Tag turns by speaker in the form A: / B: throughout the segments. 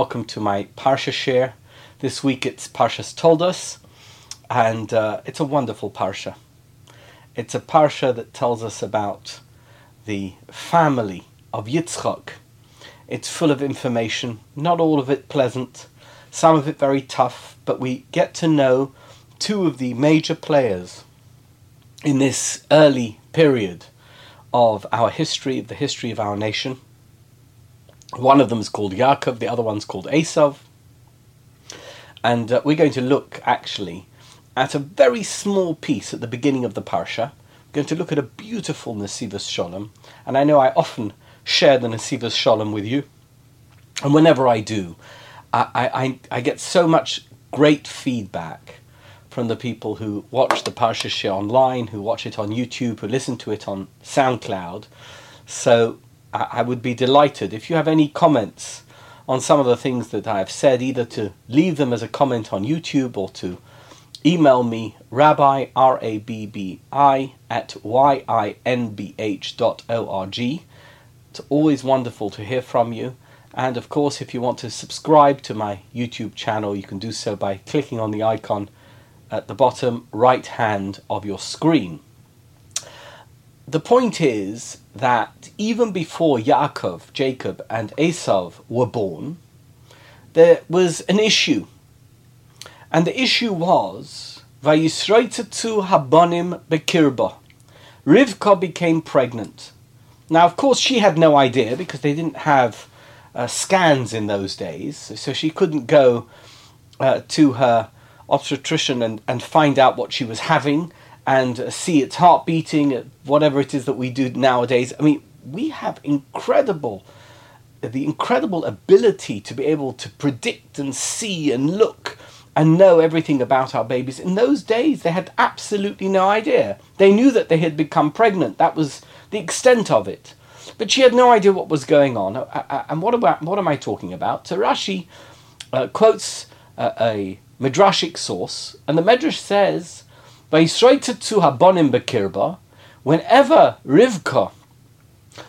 A: Welcome to my Parsha share. This week it's Parshas Toldos, and uh, it's a wonderful Parsha. It's a Parsha that tells us about the family of Yitzchak. It's full of information, not all of it pleasant, some of it very tough, but we get to know two of the major players in this early period of our history, of the history of our nation. One of them is called Yaakov, the other one's called Esav. And uh, we're going to look actually at a very small piece at the beginning of the Parsha. We're going to look at a beautiful Nesivos Shalom. And I know I often share the Nesivos Shalom with you. And whenever I do, I, I, I get so much great feedback from the people who watch the Parsha Share online, who watch it on YouTube, who listen to it on SoundCloud. So I, would be delighted if you have any comments on some of the things that I have said, either to leave them as a comment on YouTube or to email me rabbi r a b b i at y i n b h dot o r g. It's always wonderful to hear from you. And of course, if you want to subscribe to my YouTube channel, you can do so by clicking on the icon at the bottom right hand of your screen. The point is that even before Yaakov, Jacob, and Esav were born, there was an issue. And the issue was Vayisroitatu Habonim Bekirba. Rivka became pregnant. Now, of course, she had no idea because they didn't have uh, scans in those days, so she couldn't go uh, to her obstetrician and, and find out what she was having and see its heart beating, whatever it is that we do nowadays. I mean, we have incredible, the incredible ability to be able to predict and see and look and know everything about our babies. In those days, they had absolutely no idea. They knew that they had become pregnant. That was the extent of it. But she had no idea what was going on. And what about what am I talking about? So Rashi uh, quotes uh, a midrashic source, and the midrash says, "Vayisroitetzu habonim bekirba." Whenever Rivka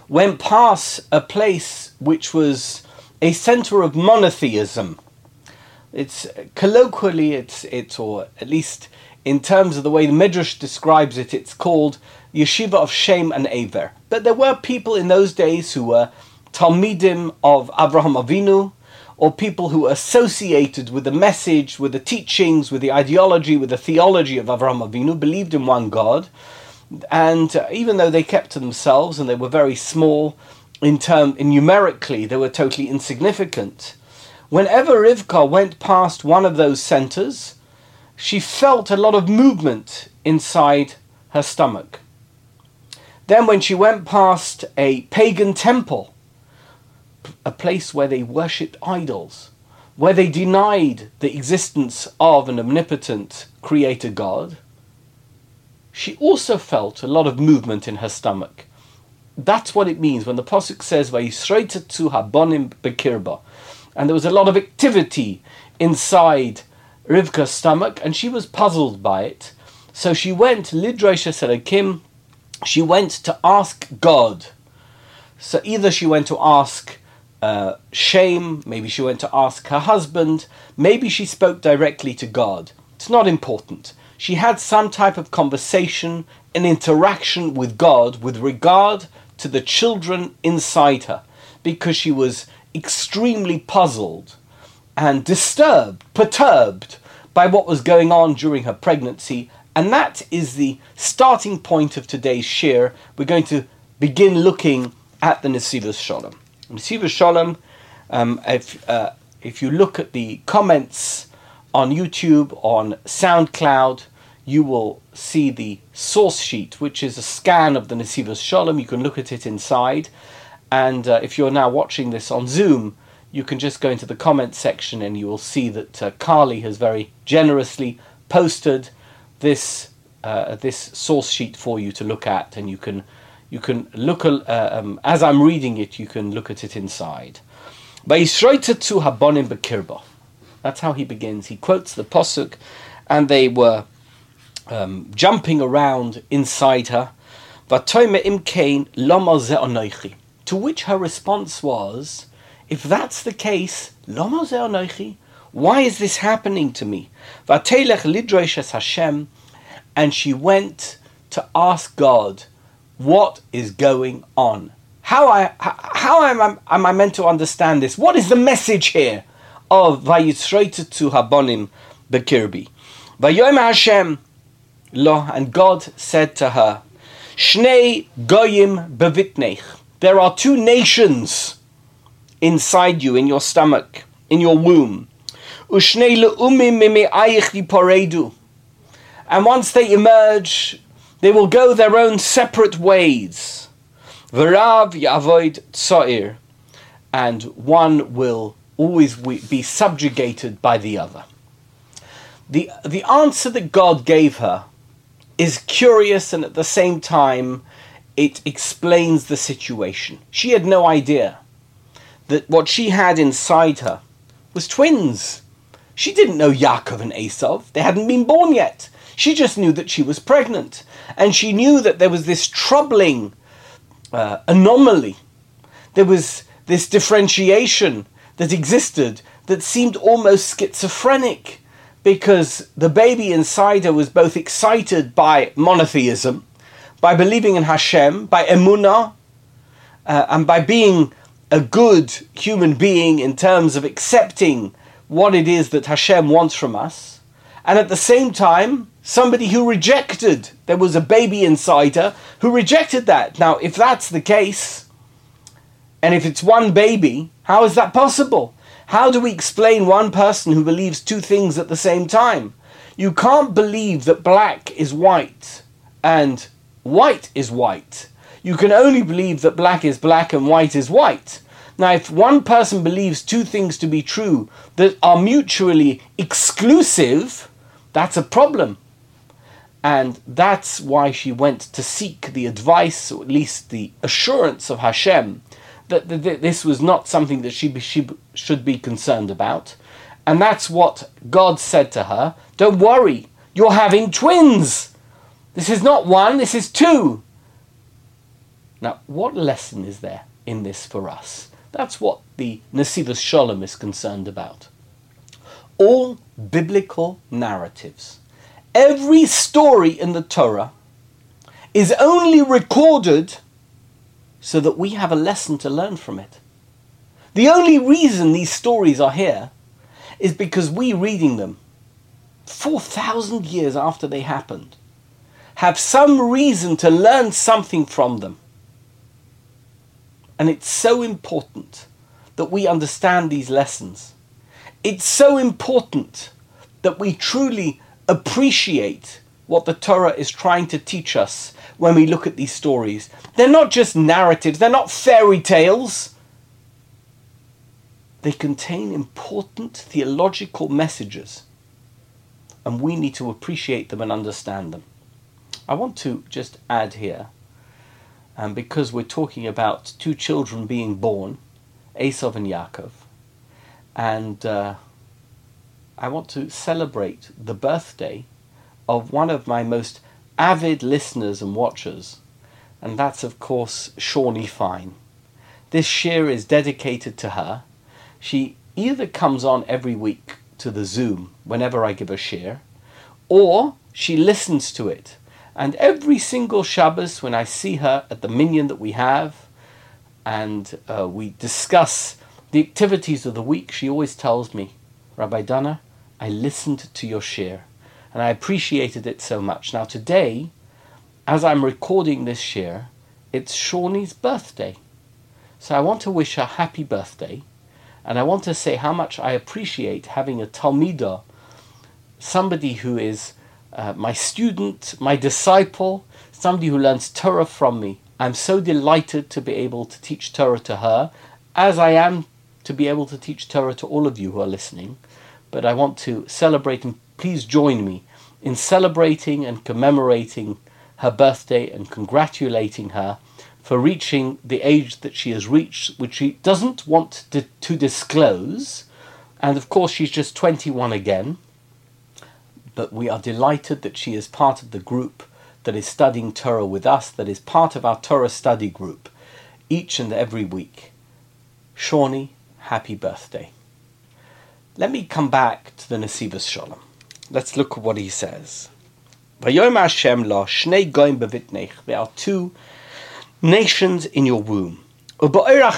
A: went past a place which was a center of monotheism, it's colloquially it's it's or at least in terms of the way the midrash describes it, it's called yeshiva of Shem and Aver. But there were people in those days who were talmidim of Avraham Avinu, or people who associated with the message, with the teachings, with the ideology, with the theology of Avraham Avinu, believed in one God. And uh, even though they kept to themselves and they were very small in term, in numerically, they were totally insignificant. Whenever Rivka went past one of those centers, she felt a lot of movement inside her stomach. Then, when she went past a pagan temple, a place where they worshipped idols, where they denied the existence of an omnipotent creator God, she also felt a lot of movement in her stomach. That's what it means when the Pasuk says, to habonim bekirba. And there was a lot of activity inside Rivka's stomach, and she was puzzled by it. So she went, Lidrosh Selakim, she went to ask God. So either she went to ask uh, Shem, maybe she went to ask her husband, maybe she spoke directly to God. It's not important. She had some type of conversation, an interaction with God with regard to the children inside her, because she was extremely puzzled and disturbed, perturbed by what was going on during her pregnancy. And that is the starting point of today's shir. We're going to begin looking at the Nesivos Shalom. Nesivos Shalom, um, if, uh, if you look at the comments on YouTube, on SoundCloud, you will see the source sheet, which is a scan of the Nesivos Shalom. You can look at it inside. And uh, if you're now watching this on Zoom, you can just go into the comments section and you will see that uh, Carly has very generously posted this uh, this source sheet for you to look at, and you can you can look uh, um, as I'm reading it. You can look at it inside. To Habonimba Kirbah. That's how he begins. He quotes the posuk, and they were um, jumping around inside her. To which her response was, if that's the case, Lomo ze why is this happening to me? Vatelech lidrosh Hashem, and she went to ask God, what is going on? How I how am I, am I meant to understand this? What is the message here of Vayitzreita to Habonim Bekirbi? Vayom Hashem lo, and God said to her, Shnei goyim bevitnech. There are two nations inside you, in your stomach, in your womb. Ushnei le'umim mime'ayich poredu. And once they emerge, they will go their own separate ways. V'rav yavoid tsoir. And one will always be subjugated by the other. The, the answer that God gave her is curious and at the same time it explains the situation. She had no idea that what she had inside her was twins. She didn't know Yaakov and Esav. They hadn't been born yet. She just knew that she was pregnant. And she knew that there was this troubling uh, anomaly. There was this differentiation that existed that seemed almost schizophrenic because the baby inside her was both excited by monotheism, by believing in Hashem, by emunah, uh, and by being a good human being in terms of accepting what it is that Hashem wants from us, and at the same time, somebody who rejected, there was a baby insider who rejected that. Now, if that's the case, and if it's one baby, how is that possible? How do we explain one person who believes two things at the same time? You can't believe that black is white and white is white. You can only believe that black is black and white is white. Now, if one person believes two things to be true that are mutually exclusive, that's a problem. And that's why she went to seek the advice, or at least the assurance of Hashem, that, this was not something that she, she should be concerned about. And that's what God said to her Don't worry, you're having twins. This is not one, this is two. Now, what lesson is there in this for us? That's what the Nesivos Shalom is concerned about. All biblical narratives, every story in the Torah, is only recorded so that we have a lesson to learn from it. The only reason these stories are here is because we reading them 4,000 years after they happened have some reason to learn something from them. And it's so important that we understand these lessons. It's so important that we truly appreciate what the Torah is trying to teach us when we look at these stories. They're not just narratives, they're not fairy tales. They contain important theological messages, and we need to appreciate them and understand them. I want to just add here, and because we're talking about two children being born, Esav and Yaakov, and uh, I want to celebrate the birthday of one of my most avid listeners and watchers, and that's, of course, Shawnee Fine. This share is dedicated to her. She either comes on every week to the Zoom whenever I give a share, or she listens to it. And every single Shabbos, when I see her at the minyan that we have, and uh, we discuss the activities of the week, she always tells me, Rabbi Dana, I listened to your share and I appreciated it so much. Now, today, as I'm recording this share, it's Shawnee's birthday. So I want to wish her happy birthday, and I want to say how much I appreciate having a Talmidah, somebody who is uh, my student, my disciple, somebody who learns Torah from me. I'm so delighted to be able to teach Torah to her, as I am to be able to teach Torah to all of you who are listening. But I want to celebrate and please join me in celebrating and commemorating her birthday and congratulating her for reaching the age that she has reached, which she doesn't want to, to disclose. And of course, she's just 21 again. But we are delighted that she is part of the group that is studying Torah with us, that is part of our Torah study group each and every week. Shawnee, happy birthday. Let me come back to the Nesivos Shalom. Let's look at what he says. There are two nations in your womb. The Ohr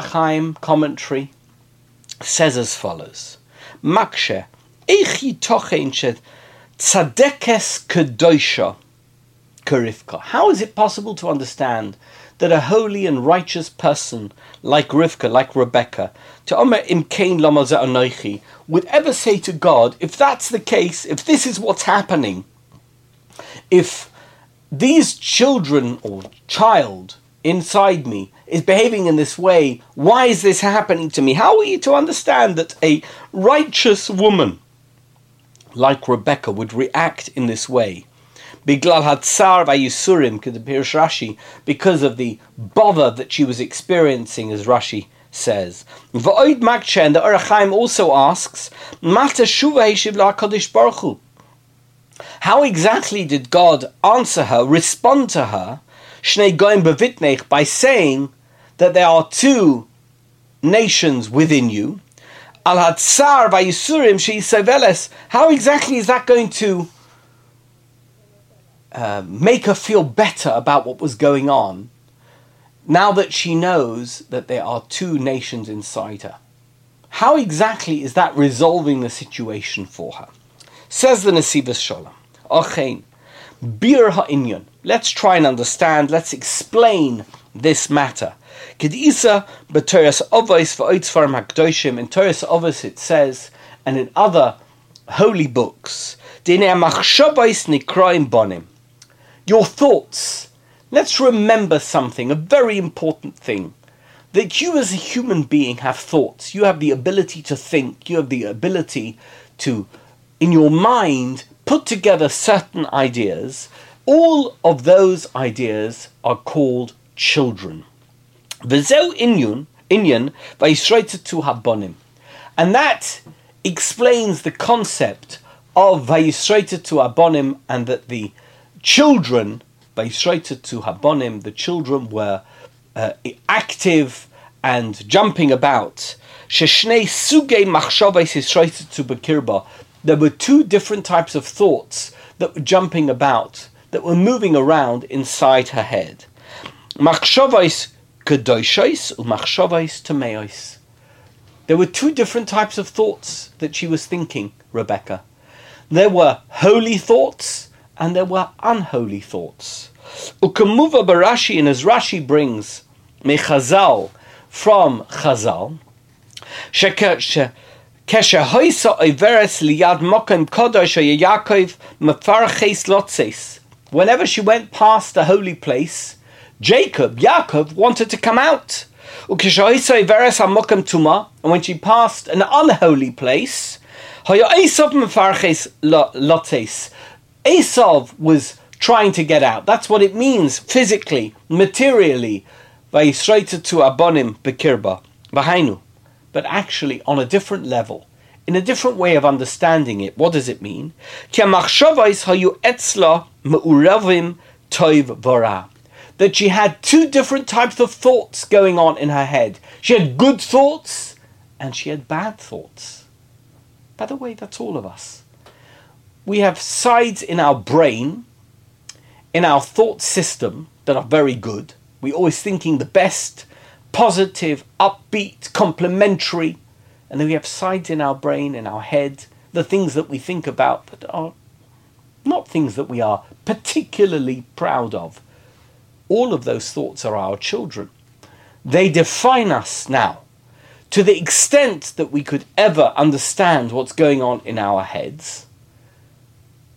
A: HaChaim commentary says as follows: Makshe kerivka. How is it possible to understand that a holy and righteous person like Rivka, like Rebecca, to Omer imkain anoichi, would ever say to God, if that's the case, if this is what's happening, if these children or child inside me is behaving in this way, why is this happening to me? How are you to understand that a righteous woman like Rebecca would react in this way? Biglal Hatsar Vayisurim, Rashi, because of the bother that she was experiencing, as Rashi says. Va'oid Makshe, and the Ohr HaChaim also asks, Mata Shuva How exactly did God answer her, respond to her, Goim by saying that there are two nations within you? Al Hatsar Vayisurim Sheisaveles. How exactly is that going to uh, make her feel better about what was going on now that she knows that there are two nations inside her. How exactly is that resolving the situation for her? Says the Nesivos Shalom. Ochein, bir ha'inyan. Let's try and understand, let's explain this matter. Kedisa b'Toras Avos v'Oitzvar Hakdoshim. In Toras Avos it says, and in other holy books, Dinei machshavos nikraim bonim your thoughts. Let's remember something, a very important thing. That you as a human being have thoughts. You have the ability to think. You have the ability to, in your mind, put together certain ideas. All of those ideas are called children. V'zeu inyun, inyan, to habonim. And that explains the concept of vayisraita to abonim and that the children, by to Habonim, the children were uh, active and jumping about. Sheshnei suge machshavais to bekirba. There were two different types of thoughts that were jumping about, that were moving around inside her head. Machshavais kedoshais umachshavais tameos. There were two different types of thoughts that she was thinking, Rebecca. There were holy thoughts and there were unholy thoughts. Ukamuva Barashi, and as Rashi brings Mechazal from Chazal, mefarches lotzes. Whenever she went past the holy place, Jacob, Yaakov, wanted to come out. And when she passed an unholy place, Esav was trying to get out. That's what it means physically, materially. Vayisraita to abonim bekirba. But actually, on a different level, in a different way of understanding it, what does it mean? That she had two different types of thoughts going on in her head. She had good thoughts and she had bad thoughts. By the way, that's all of us we have sides in our brain, in our thought system that are very good. We're always thinking the best, positive, upbeat, complimentary. And then we have sides in our brain, in our head, the things that we think about that are not things that we are particularly proud of. All of those thoughts are our children. They define us now. To the extent that we could ever understand what's going on in our heads,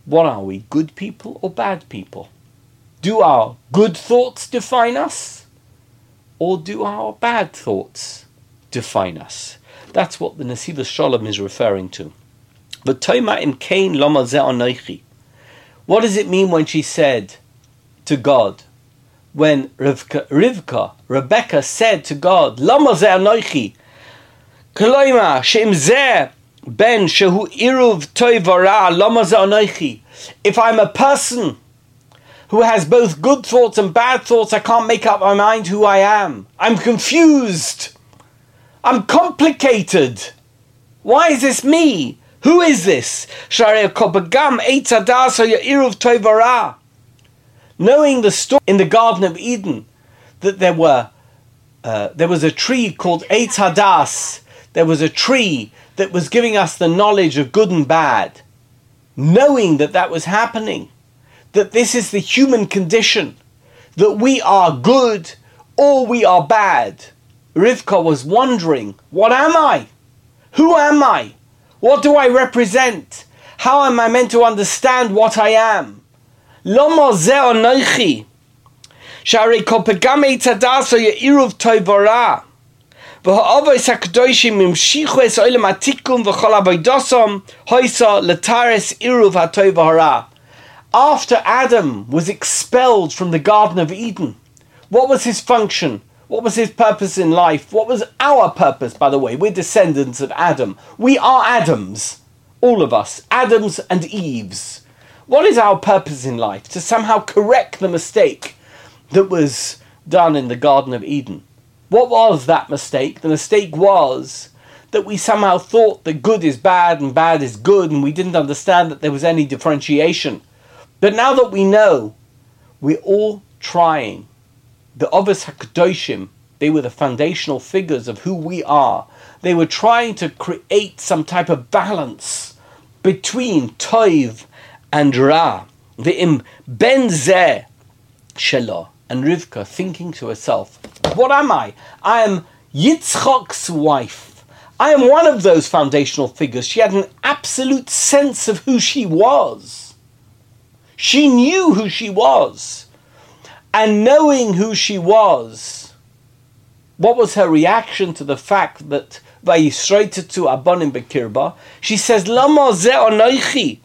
A: what are we, good people or bad people? Do our good thoughts define us? Or do our bad thoughts define us? That's what the Nesivos Shalom is referring to. But lama What does it mean when she said to God, when Rivka, Rivka Rebecca said to God, Lama she'im zeh Ben shehu iruv toivara lama If I'm a person who has both good thoughts and bad thoughts, I can't make up my mind who I am. I'm confused. I'm complicated. Why is this me? Who is this? Knowing the story in the Garden of Eden that there were uh, there was a tree called Eitz Hadas. There was a tree that was giving us the knowledge of good and bad, knowing that that was happening, that this is the human condition, that we are good or we are bad. Rivka was wondering, What am I? Who am I? What do I represent? How am I meant to understand what I am? Lomo ze onoichi. Share kopegame tadaso ye iruv. Ha'kadoshim oilem atikum v'chol avodosom hoisa iruv hara. After Adam was expelled from the Garden of Eden, what was his function? What was his purpose in life? What was our purpose, by the way? We're descendants of Adam. We are Adams, all of us, Adams and Eves. What is our purpose in life? To somehow correct the mistake that was done in the Garden of Eden. What was that mistake? The mistake was that we somehow thought that good is bad and bad is good, and we didn't understand that there was any differentiation. But now that we know, we're all trying the Avos HaKadoshim, they were the foundational figures of who we are. They were trying to create some type of balance between Toiv and Ra. The im Zeh Shelah and Rivka thinking to herself, What am I? I am Yitzchok's wife. I am one of those foundational figures. She had an absolute sense of who she was. She knew who she was. And knowing who she was, what was her reaction to the fact that Vayisreitetu Abonim Bekirba? She says, Lama ze onoichi,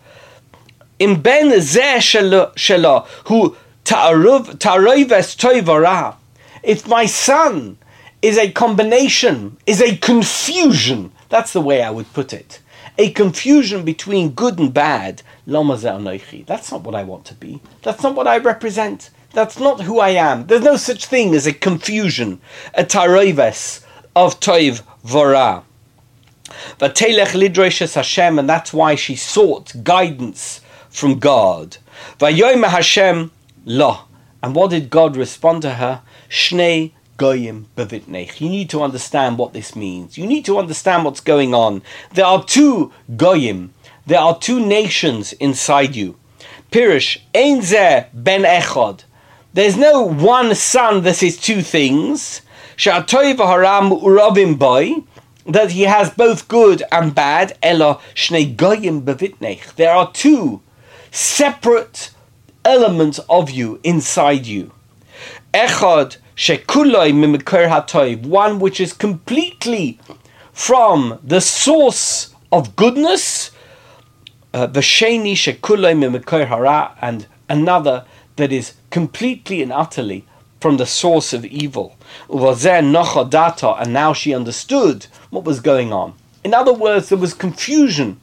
A: im ben ze shelo, who. If my son is a combination, is a confusion, that's the way I would put it. A confusion between good and bad. That's not what I want to be. That's not what I represent. That's not who I am. There's no such thing as a confusion, a taroives of toiv vora. Vatelech lidreshes Hashem, and that's why she sought guidance from God. Vayoyim Hashem lo. And what did God respond to her? Shnei goyim bevitnech. You need to understand what this means. You need to understand what's going on. There are two goyim. There are two nations inside you. Pirish ein ben echod. There's no one son that is two things. That he has both good and bad. Ella There are two separate elements of you inside you. Echad One which is completely from the source of goodness. Uh, and another that is completely and utterly from the source of evil. And now she understood what was going on. In other words, there was confusion.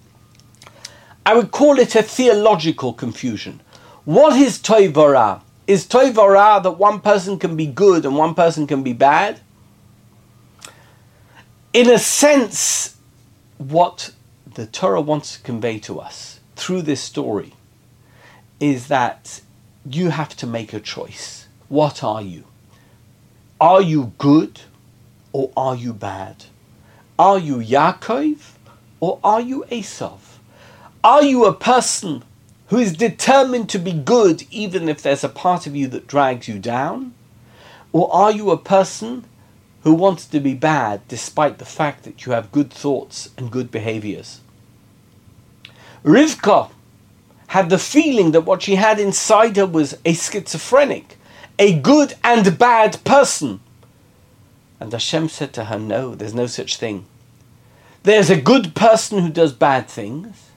A: I would call it a theological confusion. What is Toivara? Is Toivara that one person can be good and one person can be bad? In a sense, what the Torah wants to convey to us through this story is that you have to make a choice. What are you? Are you good or are you bad? Are you Yaakov or are you Esav? Are you a person who is determined to be good even if there's a part of you that drags you down? Or are you a person who wants to be bad despite the fact that you have good thoughts and good behaviors? Rivka had the feeling that what she had inside her was a schizophrenic, a good and bad person. And Hashem said to her, No, there's no such thing. There's a good person who does bad things,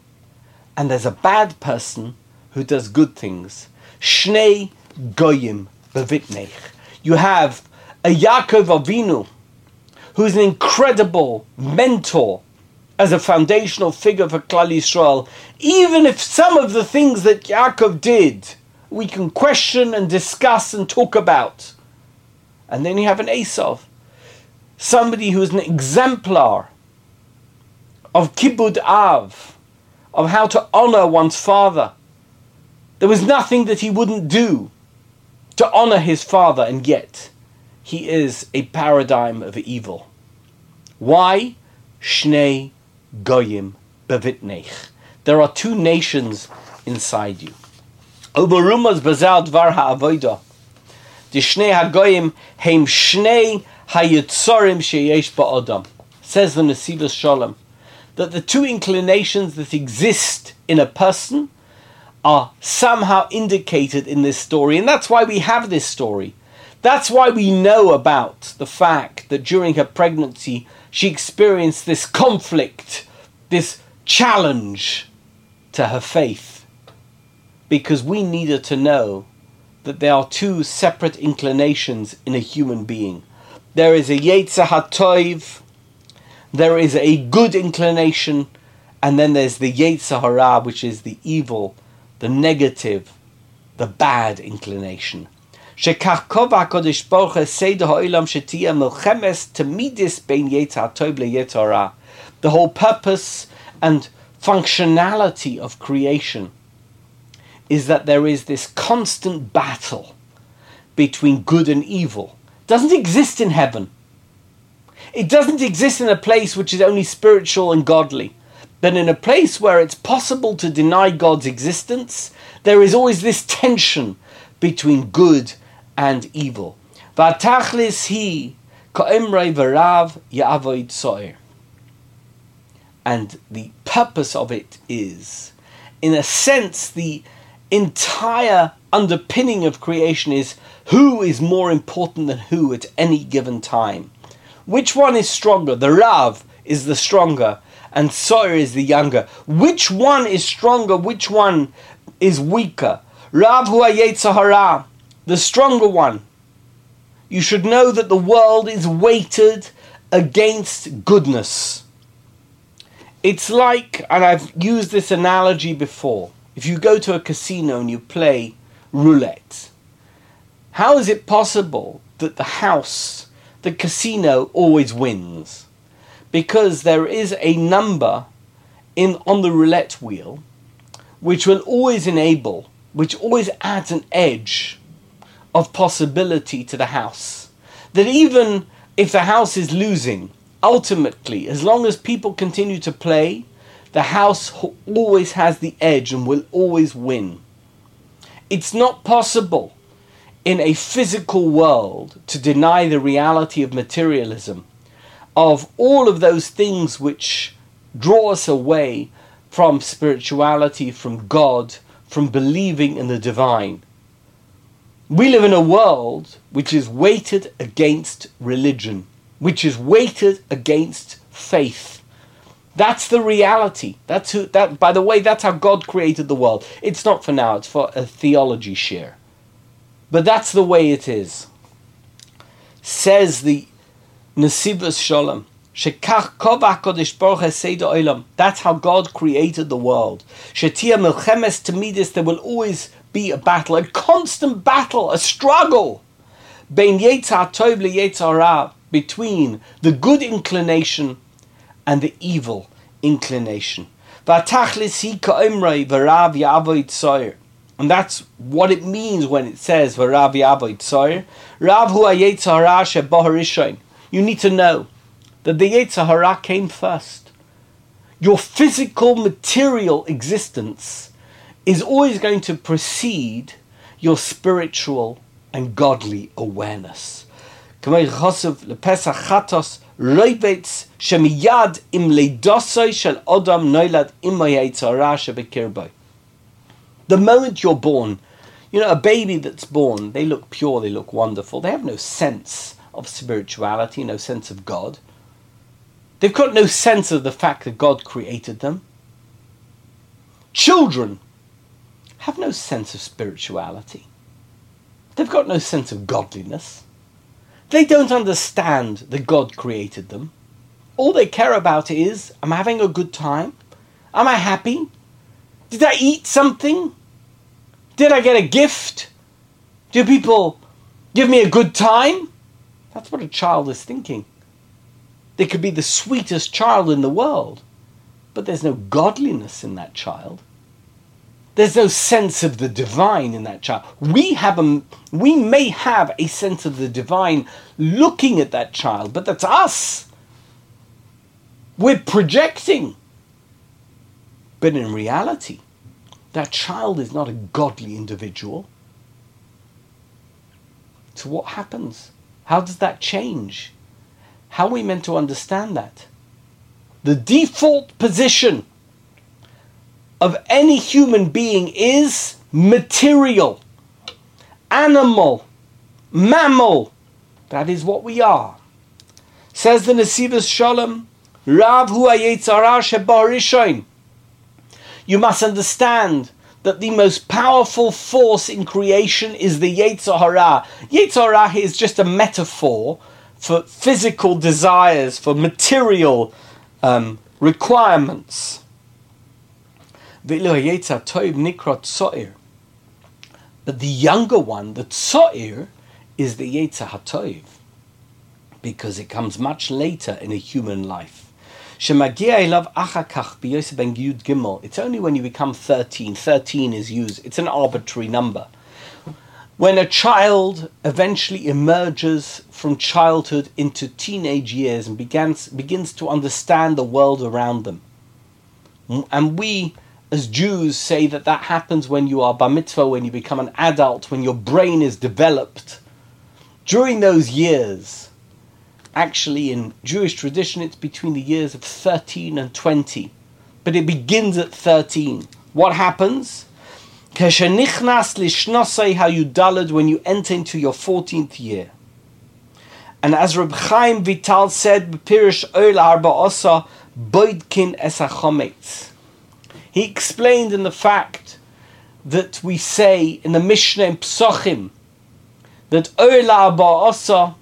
A: and there's a bad person who does good things. Shnei goyim bevitnech. You have a Yaakov Avinu, who's an incredible mentor as a foundational figure for Klal Yisrael, even if some of the things that Yaakov did we can question and discuss and talk about. And then you have an Esav. somebody who is an exemplar of kibud av, of how to honor one's father. There was nothing that he wouldn't do to honor his father, and yet he is a paradigm of evil. Why? Shnei goyim bevitnech. There are two nations inside you. Uberumas bazal dvar ha'avoida. The shnei hagoyim heim shnei hayitzorim sheyesh ba'odam. Says the Nesivos Shalom that the two inclinations that exist in a person are somehow indicated in this story, and that's why we have this story. That's why we know about the fact that during her pregnancy she experienced this conflict, this challenge to her faith. Because we needed to know that there are two separate inclinations in a human being. There is a Yetzer HaToiv, there is a good inclination, and then there's the Yetzer Hara, which is the evil, the negative, the bad inclination. שכך קובע הקדוש ברוך הוא סדר העולם שתהיה מלחמת תמידיס בין יצר הטוב ליצר הרע. The whole purpose and functionality of creation is that there is this constant battle between good and evil. It doesn't exist in heaven. It doesn't exist in a place which is only spiritual and godly. But in a place where it's possible to deny God's existence, there is always this tension between good and evil. And the purpose of it is, in a sense, the entire underpinning of creation is who is more important than who at any given time. Which one is stronger? The Rav is the stronger, and Tzoir is the younger. Which one is stronger? Which one is weaker? Rav Hua Yetzahara, the stronger one. You should know that the world is weighted against goodness. It's like, and I've used this analogy before, if you go to a casino and you play roulette, how is it possible that the house, the casino, always wins? Because there is a number in on the roulette wheel which will always enable, which always adds an edge of possibility to the house. That even if the house is losing, ultimately, as long as people continue to play, the house always has the edge and will always win. It's not possible in a physical world to deny the reality of materialism, of all of those things which draw us away from spirituality, from God, from believing in the divine. We live in a world which is weighted against religion which is weighted against faith. That's the reality. That's who that by the way, that's how God created the world. It's not for now, it's for a theology share. But that's the way it is. Says the Nesivos Shalom. That's how God created the world. There will always be a battle, a constant battle, a struggle. Between the good inclination and the evil inclination. And that's what it means when it says for Varavi Abli Tsoir. Rav Hu Hara Boharishain. You need to know that the Yetzahara came first. Your physical material existence is always going to precede your spiritual and godly awareness. Shemiyad im leidosoy shel odam noilad im yetzara shebekirboy. The moment you're born, you know, a baby that's born, they look pure, they look wonderful. They have no sense of spirituality, no sense of God. They've got no sense of the fact that God created them. Children have no sense of spirituality. They've got no sense of godliness. They don't understand that God created them. All they care about is am I having a good time? Am I happy? Did I eat something? Did I get a gift? Do people give me a good time? That's what a child is thinking. They could be the sweetest child in the world, but there's no godliness in that child. There's no sense of the divine in that child. We have a, we may have a sense of the divine looking at that child, but that's us. We're projecting. But in reality, that child is not a godly individual. So what happens? How does that change? How are we meant to understand that? The default position of any human being is material, animal, mammal. That is what we are. Says the Nesivos Shalom, Rav hu shebarishoin. You must understand that the most powerful force in creation is the Yetzer Hara. Yetzirah is just a metaphor for physical desires, for material um, requirements. But the younger one, the Tzo'ir, is the Yetzer HaToiv, because it comes much later in a human life. It's only when you become 13, 13 is used, it's an arbitrary number. When a child eventually emerges from childhood into teenage years and begins, begins to understand the world around them. And we, as Jews, say that that happens when you are bar mitzvah, when you become an adult, when your brain is developed. During those years, actually in Jewish tradition, it's between the years of 13 and 20. But it begins at 13. What happens? When you enter into your 14th year. And as Reb Chaim Vital said, Pirish Oil Arba Osa, Boidkin Esachometz. He explained in the fact that we say in the Mishnah in Psochim that Oil Arba Osa,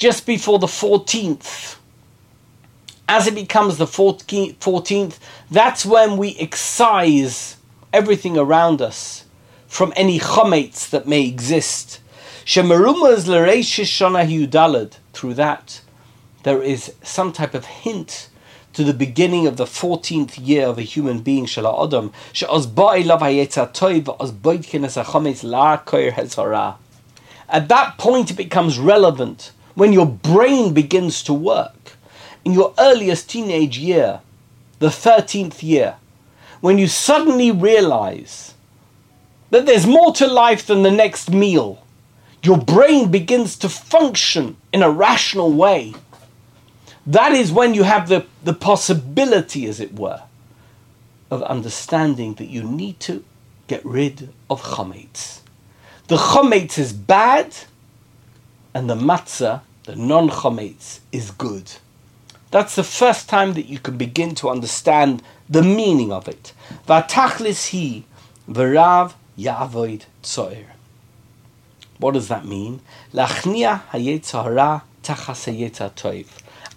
A: just before the 14th, as it becomes the 14th, that's when we excise everything around us from any chometz that may exist. Shemerumaz l'reishish hiudalad. Through that, there is some type of hint to the beginning of the 14th year of a human being, Shala Adam. At that point, it becomes relevant when your brain begins to work. In your earliest teenage year, the 13th year, when you suddenly realize that there's more to life than the next meal. Your brain begins to function in a rational way. That is when you have the, the possibility, as it were, of understanding that you need to get rid of chametz. The chametz is bad, and the matzah, the non chametz, is good. That's the first time that you can begin to understand the meaning of it. Vatachlis hi v'rav yavoid tzoir. What does that mean? Lachnia hayetzahara tachas toiv.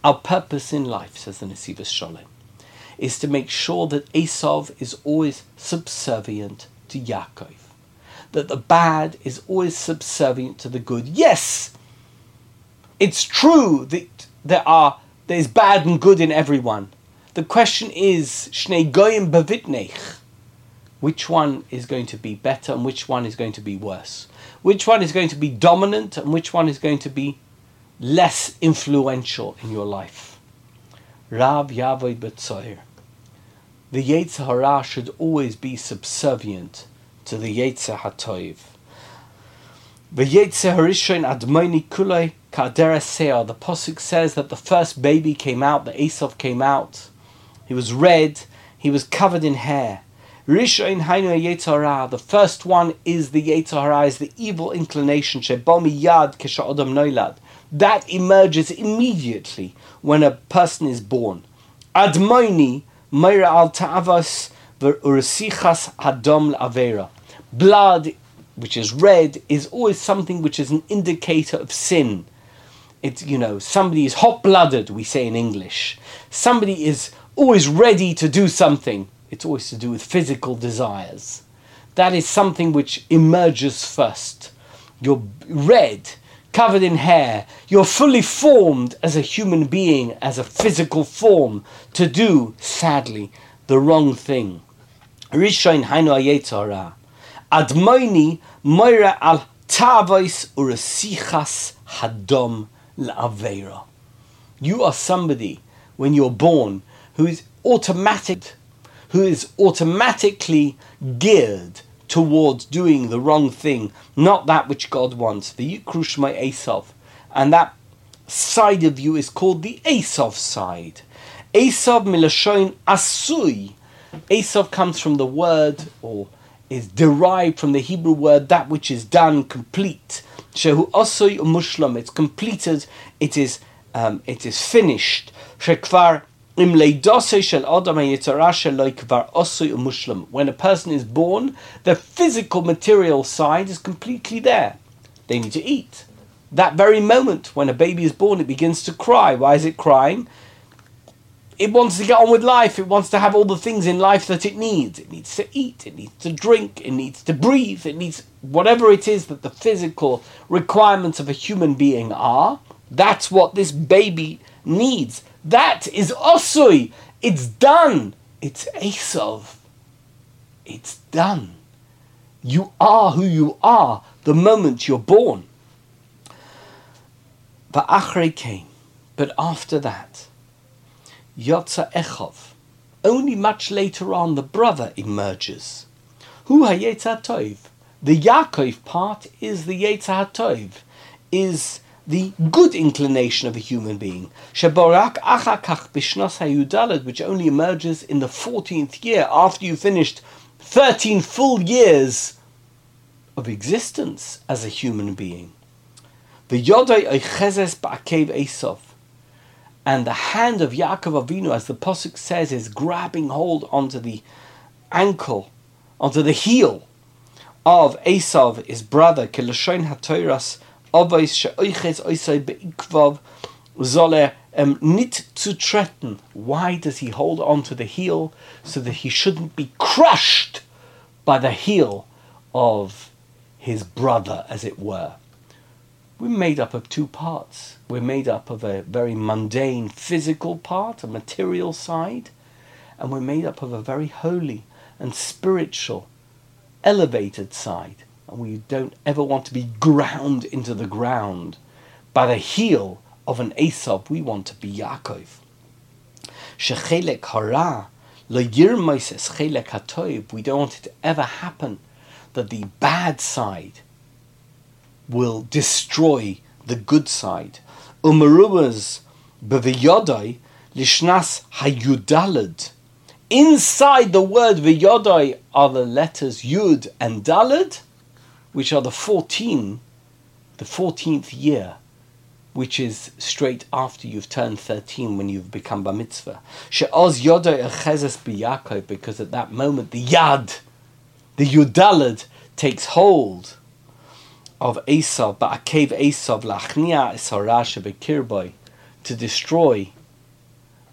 A: Our purpose in life, says the Nesivos Sholem, is to make sure that Esav is always subservient to Yaakov. That the bad is always subservient to the good. Yes, it's true that there are there's bad and good in everyone. The question is, Shnei Goyim Bavitnech. Which one is going to be better and which one is going to be worse? Which one is going to be dominant and which one is going to be less influential in your life? Rav Yavoid Betzoir. The Yetzer Hara should always be subservient to the Yetzer HaToiv. The Yetzer Harishon Admoni Kulei Kadera Seah. The Posuk says that the first baby came out, the Esav came out he was red. He was covered in hair. Rishon Hainu Yetzara. The first one is the Yetzara, is the evil inclination. Shebomi Yad Kesha Noilad. That emerges immediately when a person is born. Admoini Meira al Ta'avas Ursichas Hadom Avera. Blood, which is red, is always something which is an indicator of sin. It's, you know, somebody is hot blooded, we say in English. Somebody is always ready to do something. It's always to do with physical desires. That is something which emerges first. You're red, covered in hair. You're fully formed as a human being, as a physical form, to do, sadly, the wrong thing. Rishon moira al urasichas hadom la'avera. You are somebody, when you're born, who is automatic, who is automatically geared towards doing the wrong thing, not that which God wants. The Yikrushma Esav. And that side of you is called the Esav side. Esav milashoin asui. Esav comes from the word, or is derived from the Hebrew word that which is done, complete. Shehu asui mushlam. It's completed. It is. Um, it is finished. Shekvar when a person is born, the physical material side is completely there. They need to eat. That very moment when a baby is born, it begins to cry. Why is it crying? It wants to get on with life. It wants to have all the things in life that it needs. It needs to eat. It needs to drink. It needs to breathe. It needs whatever it is that the physical requirements of a human being are. That's what this baby needs. That is Osui. It's done. It's Asov. It's done. You are who you are the moment you're born. Va'achrei came. But after that, Yotza Echov. Only much later on, the brother emerges. Hu Tov. The Yaakov part is the Tov, is the good inclination of a human being, Sheborak Achakach Bishnas Hayudalad, which only emerges in the 14th year after you finished 13 full years of existence as a human being. The Yodai Eichezes Ba'akev Esav. And the hand of Yaakov Avinu, as the Pasuk says, is grabbing hold onto the ankle, onto the heel of Esav, his brother, Kilashon HaToiras Obois she'oiches oisai be'ikvav zolle um, nit zu. Why does he hold on to the heel? So that he shouldn't be crushed by the heel of his brother, as it were. We're made up of two parts. We're made up of a very mundane physical part, a material side, and we're made up of a very holy and spiritual, elevated side and we don't ever want to be ground into the ground by the heel of an Esav. We want to be Yaakov. We don't want it to ever happen that the bad side will destroy the good side. Umarubas beviyodai lishnas hayudalad. Inside the word viyodai are the letters yud and dalad which are the 14, the 14th year, which is straight after you've turned 13 when you've become bar mitzvah. She'oz yodai echezes biyakov, because at that moment the yad, the yudalad, takes hold of Esav, ba'akev Esav, lachnia esarasha bekirboy, to destroy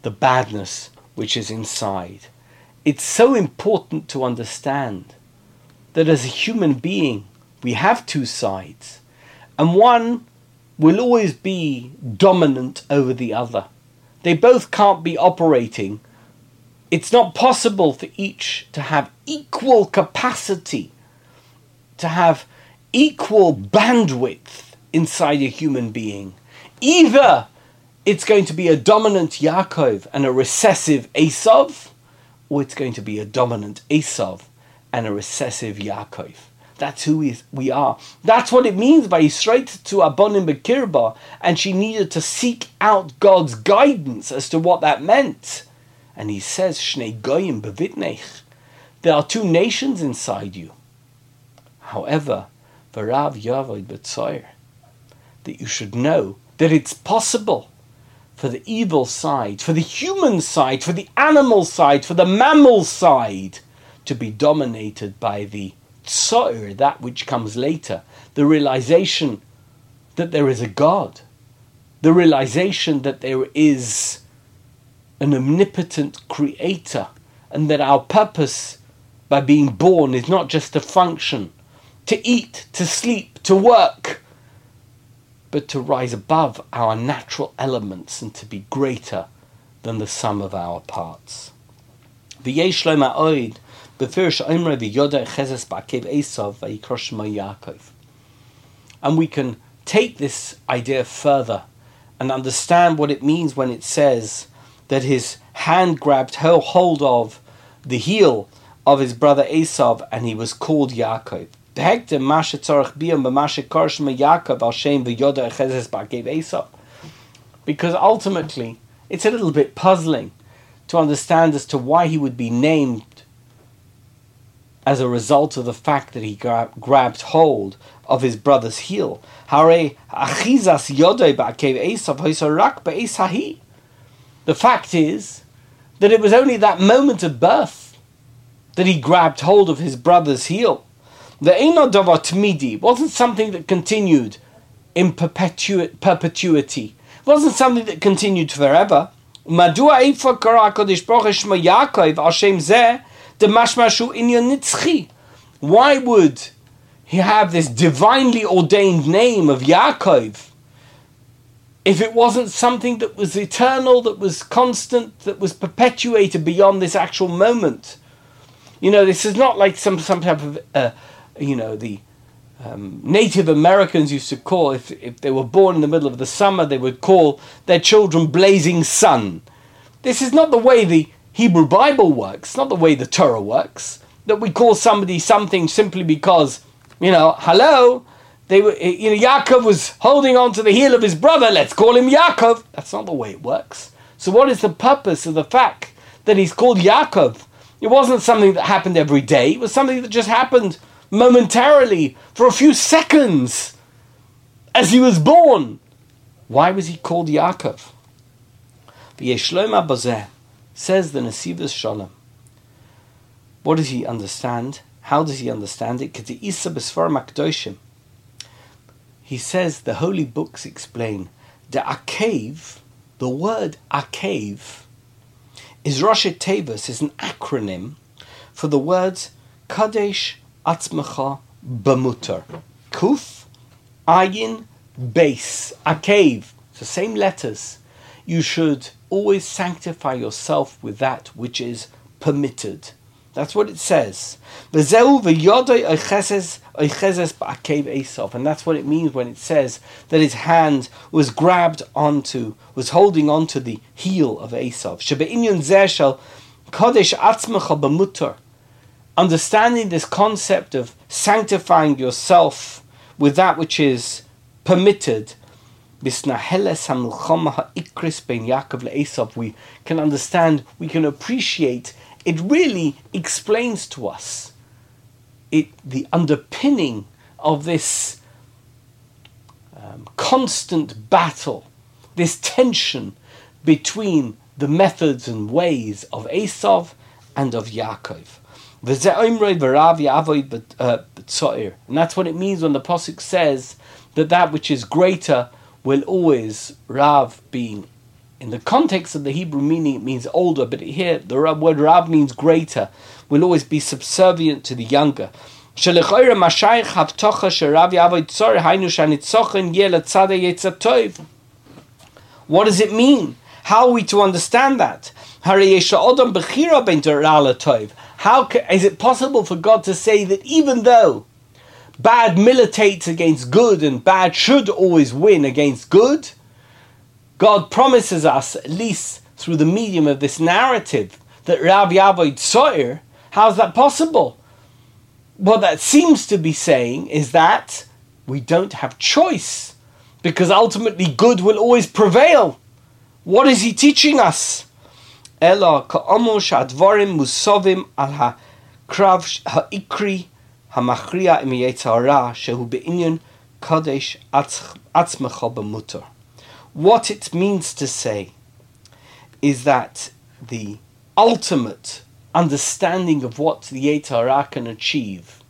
A: the badness which is inside. It's so important to understand that as a human being, we have two sides, and one will always be dominant over the other. They both can't be operating. It's not possible for each to have equal capacity, to have equal bandwidth inside a human being. Either it's going to be a dominant Yaakov and a recessive Esav, or it's going to be a dominant Esav and a recessive Yaakov. That's who we, are. That's what it means by straight to Abonim Bekirba, and she needed to seek out God's guidance as to what that meant. And he says, Shnei Goyim Bevitnech. There are two nations inside you. However, Varav Yavoid Betzoyer, that you should know that it's possible for the evil side, for the human side, for the animal side, for the mammal side to be dominated by the Tzoir, that which comes later, the realization that there is a God, the realization that there is an omnipotent creator, and that our purpose by being born is not just a function, to eat, to sleep, to work, but to rise above our natural elements and to be greater than the sum of our parts. And we can take this idea further and understand what it means when it says that his hand grabbed hold of the heel of his brother Esav and he was called Yaakov. Because ultimately, it's a little bit puzzling to understand as to why he would be named as a result of the fact that he gra- grabbed hold of his brother's heel. The fact is that it was only that moment of birth that he grabbed hold of his brother's heel. The Eino Tmidi wasn't something that continued in perpetu- perpetuity. It wasn't something that continued forever. Madua Eifa Kara Kodesh Baruch Yaakov Hashem Zeh the Mashmashu Inyan Nitzchi. Why would he have this divinely ordained name of Yaakov if it wasn't something that was eternal, that was constant, that was perpetuated beyond this actual moment? You know, this is not like some, some type of, uh, you know, the um, Native Americans used to call, if, if they were born in the middle of the summer, they would call their children Blazing Sun. This is not the way the Hebrew Bible works, not the way the Torah works. That we call somebody something simply because, you know, hello, they were, you know, Yaakov was holding on to the heel of his brother. Let's call him Yaakov. That's not the way it works. So, what is the purpose of the fact that he's called Yaakov? It wasn't something that happened every day. It was something that just happened momentarily for a few seconds as he was born. Why was he called Yaakov? The Yeshloma Baza says the Nesivos Shalom. What does he understand? How does he understand it? He says the holy books explain the Akev, the word Akev, is Rosh Tevus, is an acronym for the words Kadesh Atzmacha Bamutar. Kuf, Ayin, Base, Akev. It's the same letters. You should always sanctify yourself with that which is permitted. That's what it says. And that's what it means when it says that his hand was grabbed onto, was holding onto the heel of Esav. Understanding this concept of sanctifying yourself with that which is permitted. We can understand, we can appreciate, it really explains to us it, the underpinning of this um, constant battle, this tension between the methods and ways of Esav and of Yaakov. Uh, and that's what it means when the Pasuk says that that which is greater will always, Rav being, in the context of the Hebrew meaning, it means older, but here the word Rav means greater, will always be subservient to the younger. What does it mean? How are we to understand that? How is it possible for God to say that even though bad militates against good and bad should always win against good, God promises us, at least through the medium of this narrative, that Rav Yavoid Tzoir, how's that possible? What that seems to be saying is that we don't have choice because ultimately good will always prevail. What is he teaching us? Ela ka'amosh advarim musovim al ha-krav ha'ikri המכריע עם יצרה שהוא בעניין קודש עצמך במותר. What it means to say is that the ultimate understanding of what the Yetzirah can achieve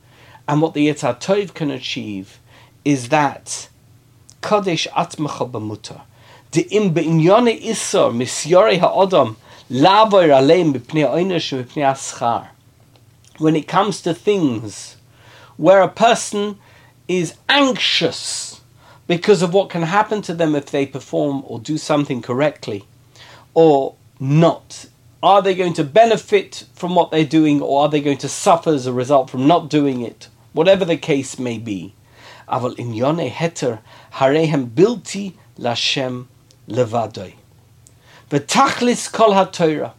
A: and what the Yetzar Tov can achieve is that Kodesh Atmacha B'mutar. De'im be'inyone isor misyore ha'odam when it comes to things where a person is anxious because of what can happen to them if they perform or do something correctly or not. Are they going to benefit from what they're doing or are they going to suffer as a result from not doing it? Whatever the case may be. Aval in yone heter harehem bilti lashem levadoi. V'tachlis kol ha-Torah,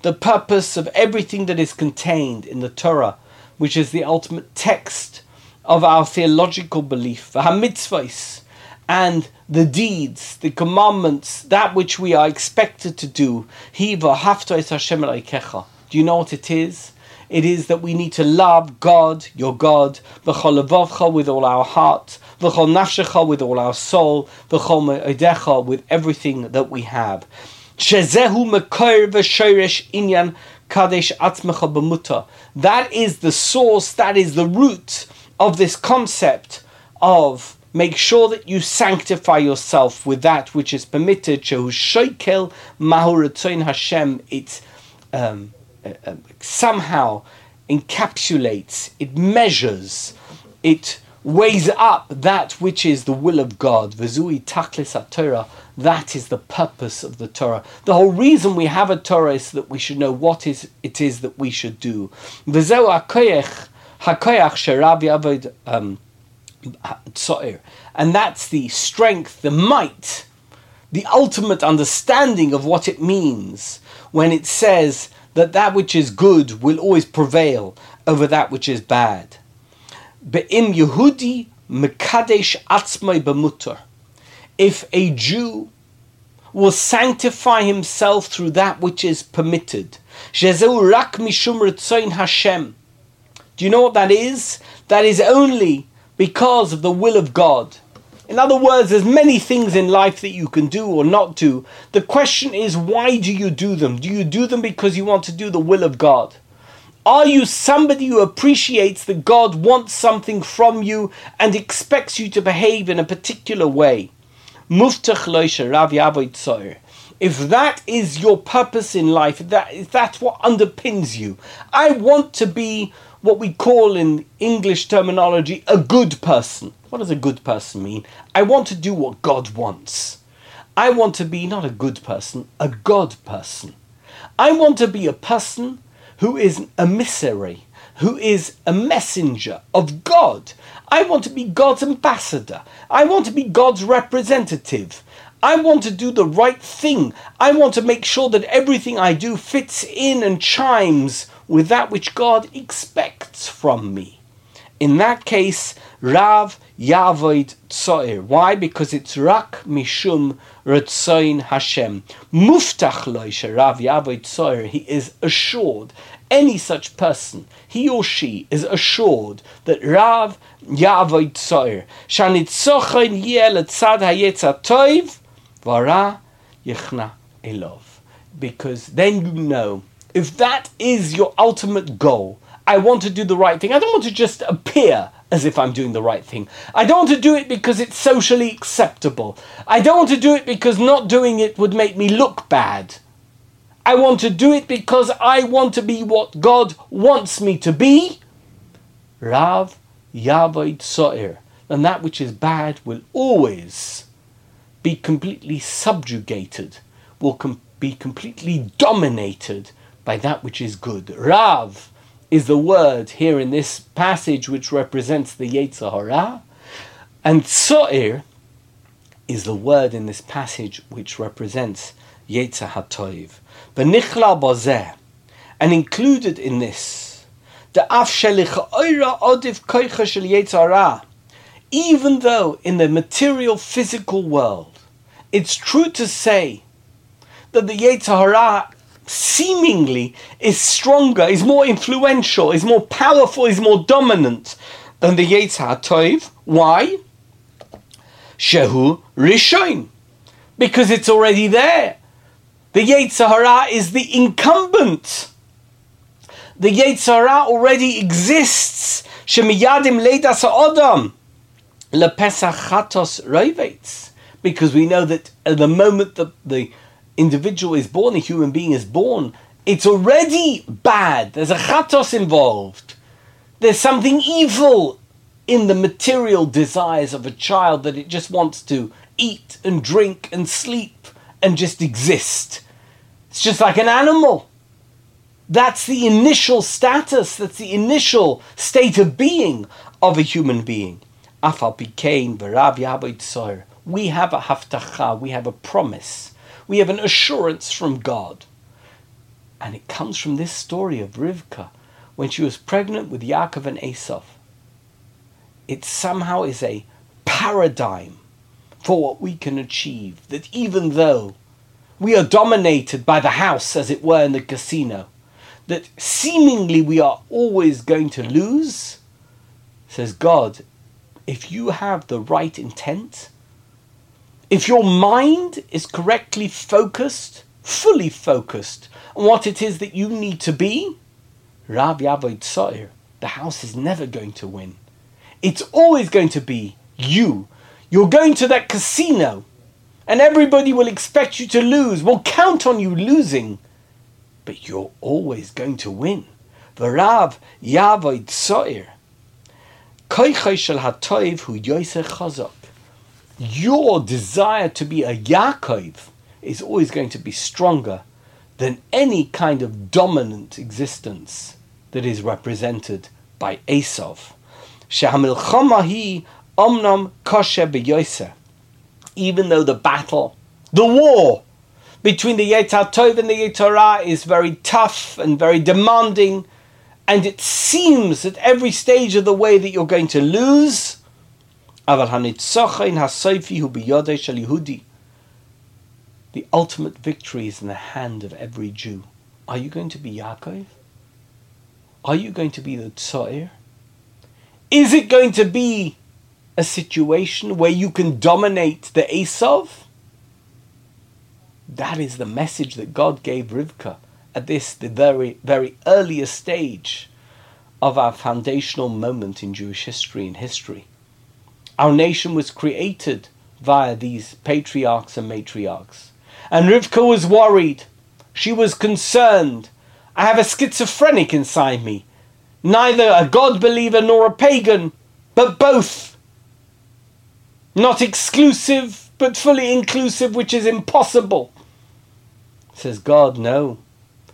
A: the purpose of everything that is contained in the Torah, which is the ultimate text of our theological belief, v'ha-mitzvahs, and the deeds, the commandments, that which we are expected to do. Do you know what it is? It is that we need to love God, your God, with all our heart, with all our soul, with everything that we have. That is the source, that is the root of this concept of make sure that you sanctify yourself with that which is permitted. Shehu shoikel mahu Hashem. It's um, uh, uh, somehow encapsulates, it measures, it weighs up that which is the will of God. V'zui taklis Torah. That is the purpose of the Torah. The whole reason we have a Torah is that we should know what is it is that we should do. Hakoyach um, and that's the strength, the might, the ultimate understanding of what it means when it says that that which is good will always prevail over that which is bad. Be'im Yehudi mekadesh atzmai b'mutar. If a Jew will sanctify himself through that which is permitted, rak mishum Hashem. Do you know what that is? That is only because of the will of God. In other words, there's many things in life that you can do or not do. The question is, why do you do them? Do you do them because you want to do the will of God? Are you somebody who appreciates that God wants something from you and expects you to behave in a particular way? If that is your purpose in life, if, that, if that's what underpins you, I want to be what we call in English terminology a good person. What does a good person mean? I want to do what God wants. I want to be not a good person, a God person. I want to be a person who is an emissary, who is a messenger of God. I want to be God's ambassador. I want to be God's representative. I want to do the right thing. I want to make sure that everything I do fits in and chimes with that which God expects from me. In that case, Rav Yavoid Tzoir. Why? Because it's Rak Mishum Ratzoin Hashem. Muftach Loisha Rav Yavoid Tzoir. He is assured, any such person, he or she is assured that Rav Yavoid Tzoir. Shanitzochain Yel Tzad Hayetza Toiv Vara Yechna Elov. Because then you know if that is your ultimate goal, I want to do the right thing. I don't want to just appear as if I'm doing the right thing. I don't want to do it because it's socially acceptable. I don't want to do it because not doing it would make me look bad. I want to do it because I want to be what God wants me to be. Rav Yavoid Tzoir. And that which is bad will always be completely subjugated, will com- be completely dominated by that which is good. Rav is the word here in this passage which represents the Yetzer Hara, and Tzo'ir is the word in this passage which represents Yetzer HaToiv. V'nichla bozeh, and included in this, the af oira odiv koicha shel even though in the material physical world, it's true to say that the Yetzer Hara seemingly is stronger, is more influential, is more powerful, is more dominant than the Yetzer Tov. Why? Shehu Rishon. Because it's already there. The Yetzer Hara is the incumbent. The Yetzer Hara already exists. Shemiyadim leidas ha'odam. Lepesach chatos. Because we know that at the moment that the individual is born, a human being is born, it's already bad. There's a chatos involved. There's something evil in the material desires of a child that it just wants to eat and drink and sleep and just exist. It's just like an animal. That's the initial status, that's the initial state of being of a human being. Afal became We have a haftacha, we have a promise, we have an assurance from God. And it comes from this story of Rivka when she was pregnant with Yaakov and Esav. It somehow is a paradigm for what we can achieve. That even though we are dominated by the house, as it were, in the casino, that seemingly we are always going to lose, says God, if you have the right intent, if your mind is correctly focused, fully focused on what it is that you need to be, Rav Yavoid Tzoir, the house is never going to win. It's always going to be you. You're going to that casino, and everybody will expect you to lose, will count on you losing, but you're always going to win. V'rav Yavoid Tzoir. Your desire to be a Yaakov is always going to be stronger than any kind of dominant existence that is represented by Esav. Even though the battle, the war between the Yetzer Tov and the Yetzer is very tough and very demanding, and it seems at every stage of the way that you're going to lose, the ultimate victory is in the hand of every Jew. Are you going to be Yaakov? Are you going to be the Tzoir? Is it going to be a situation where you can dominate the Esav? That is the message that God gave Rivka at this, the very, very earliest stage of our foundational moment in Jewish history and history. Our nation was created via these patriarchs and matriarchs. And Rivka was worried. She was concerned. I have a schizophrenic inside me. Neither a God believer nor a pagan, but both. Not exclusive, but fully inclusive, which is impossible. Says God, no.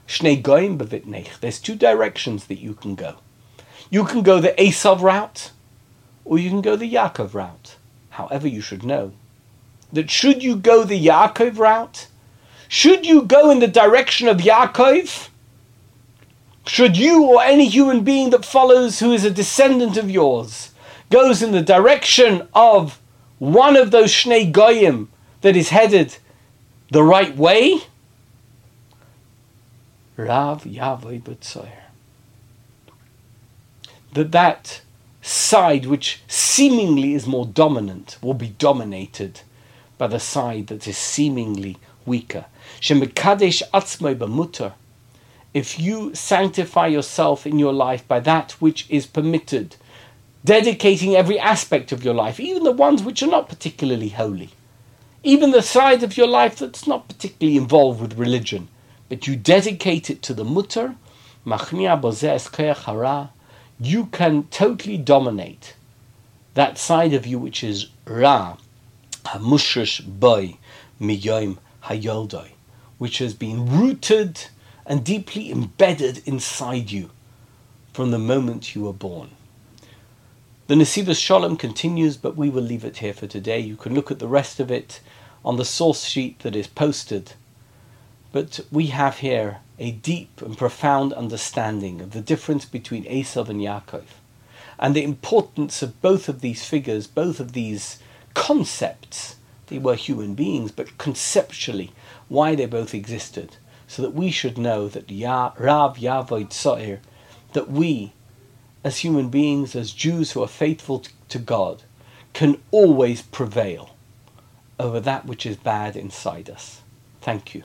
A: There's two directions that you can go. You can go the Esav route, or you can go the Yaakov route. However, you should know that should you go the Yaakov route, should you go in the direction of Yaakov, should you or any human being that follows who is a descendant of yours goes in the direction of one of those Shnei Goyim that is headed the right way, Rav Yavoy B'Tzoyer. That that side which seemingly is more dominant will be dominated by the side that is seemingly weaker. Shemekadesh atzmoi. If you sanctify yourself in your life by that which is permitted, dedicating every aspect of your life, even the ones which are not particularly holy, even the side of your life that's not particularly involved with religion, but you dedicate it to the mutter, you can totally dominate that side of you which is ra, hamushish boy, miyoim hayoldoi, which has been rooted and deeply embedded inside you from the moment you were born. The Nesivos Shalom continues, but we will leave it here for today. You can look at the rest of it on the source sheet that is posted. But we have here a deep and profound understanding of the difference between Esav and Yaakov, and the importance of both of these figures, both of these concepts. They were human beings, but conceptually, why they both existed, so that we should know that Rav Yavoid Tzoir, that we, as human beings, as Jews who are faithful to God, can always prevail over that which is bad inside us. Thank you.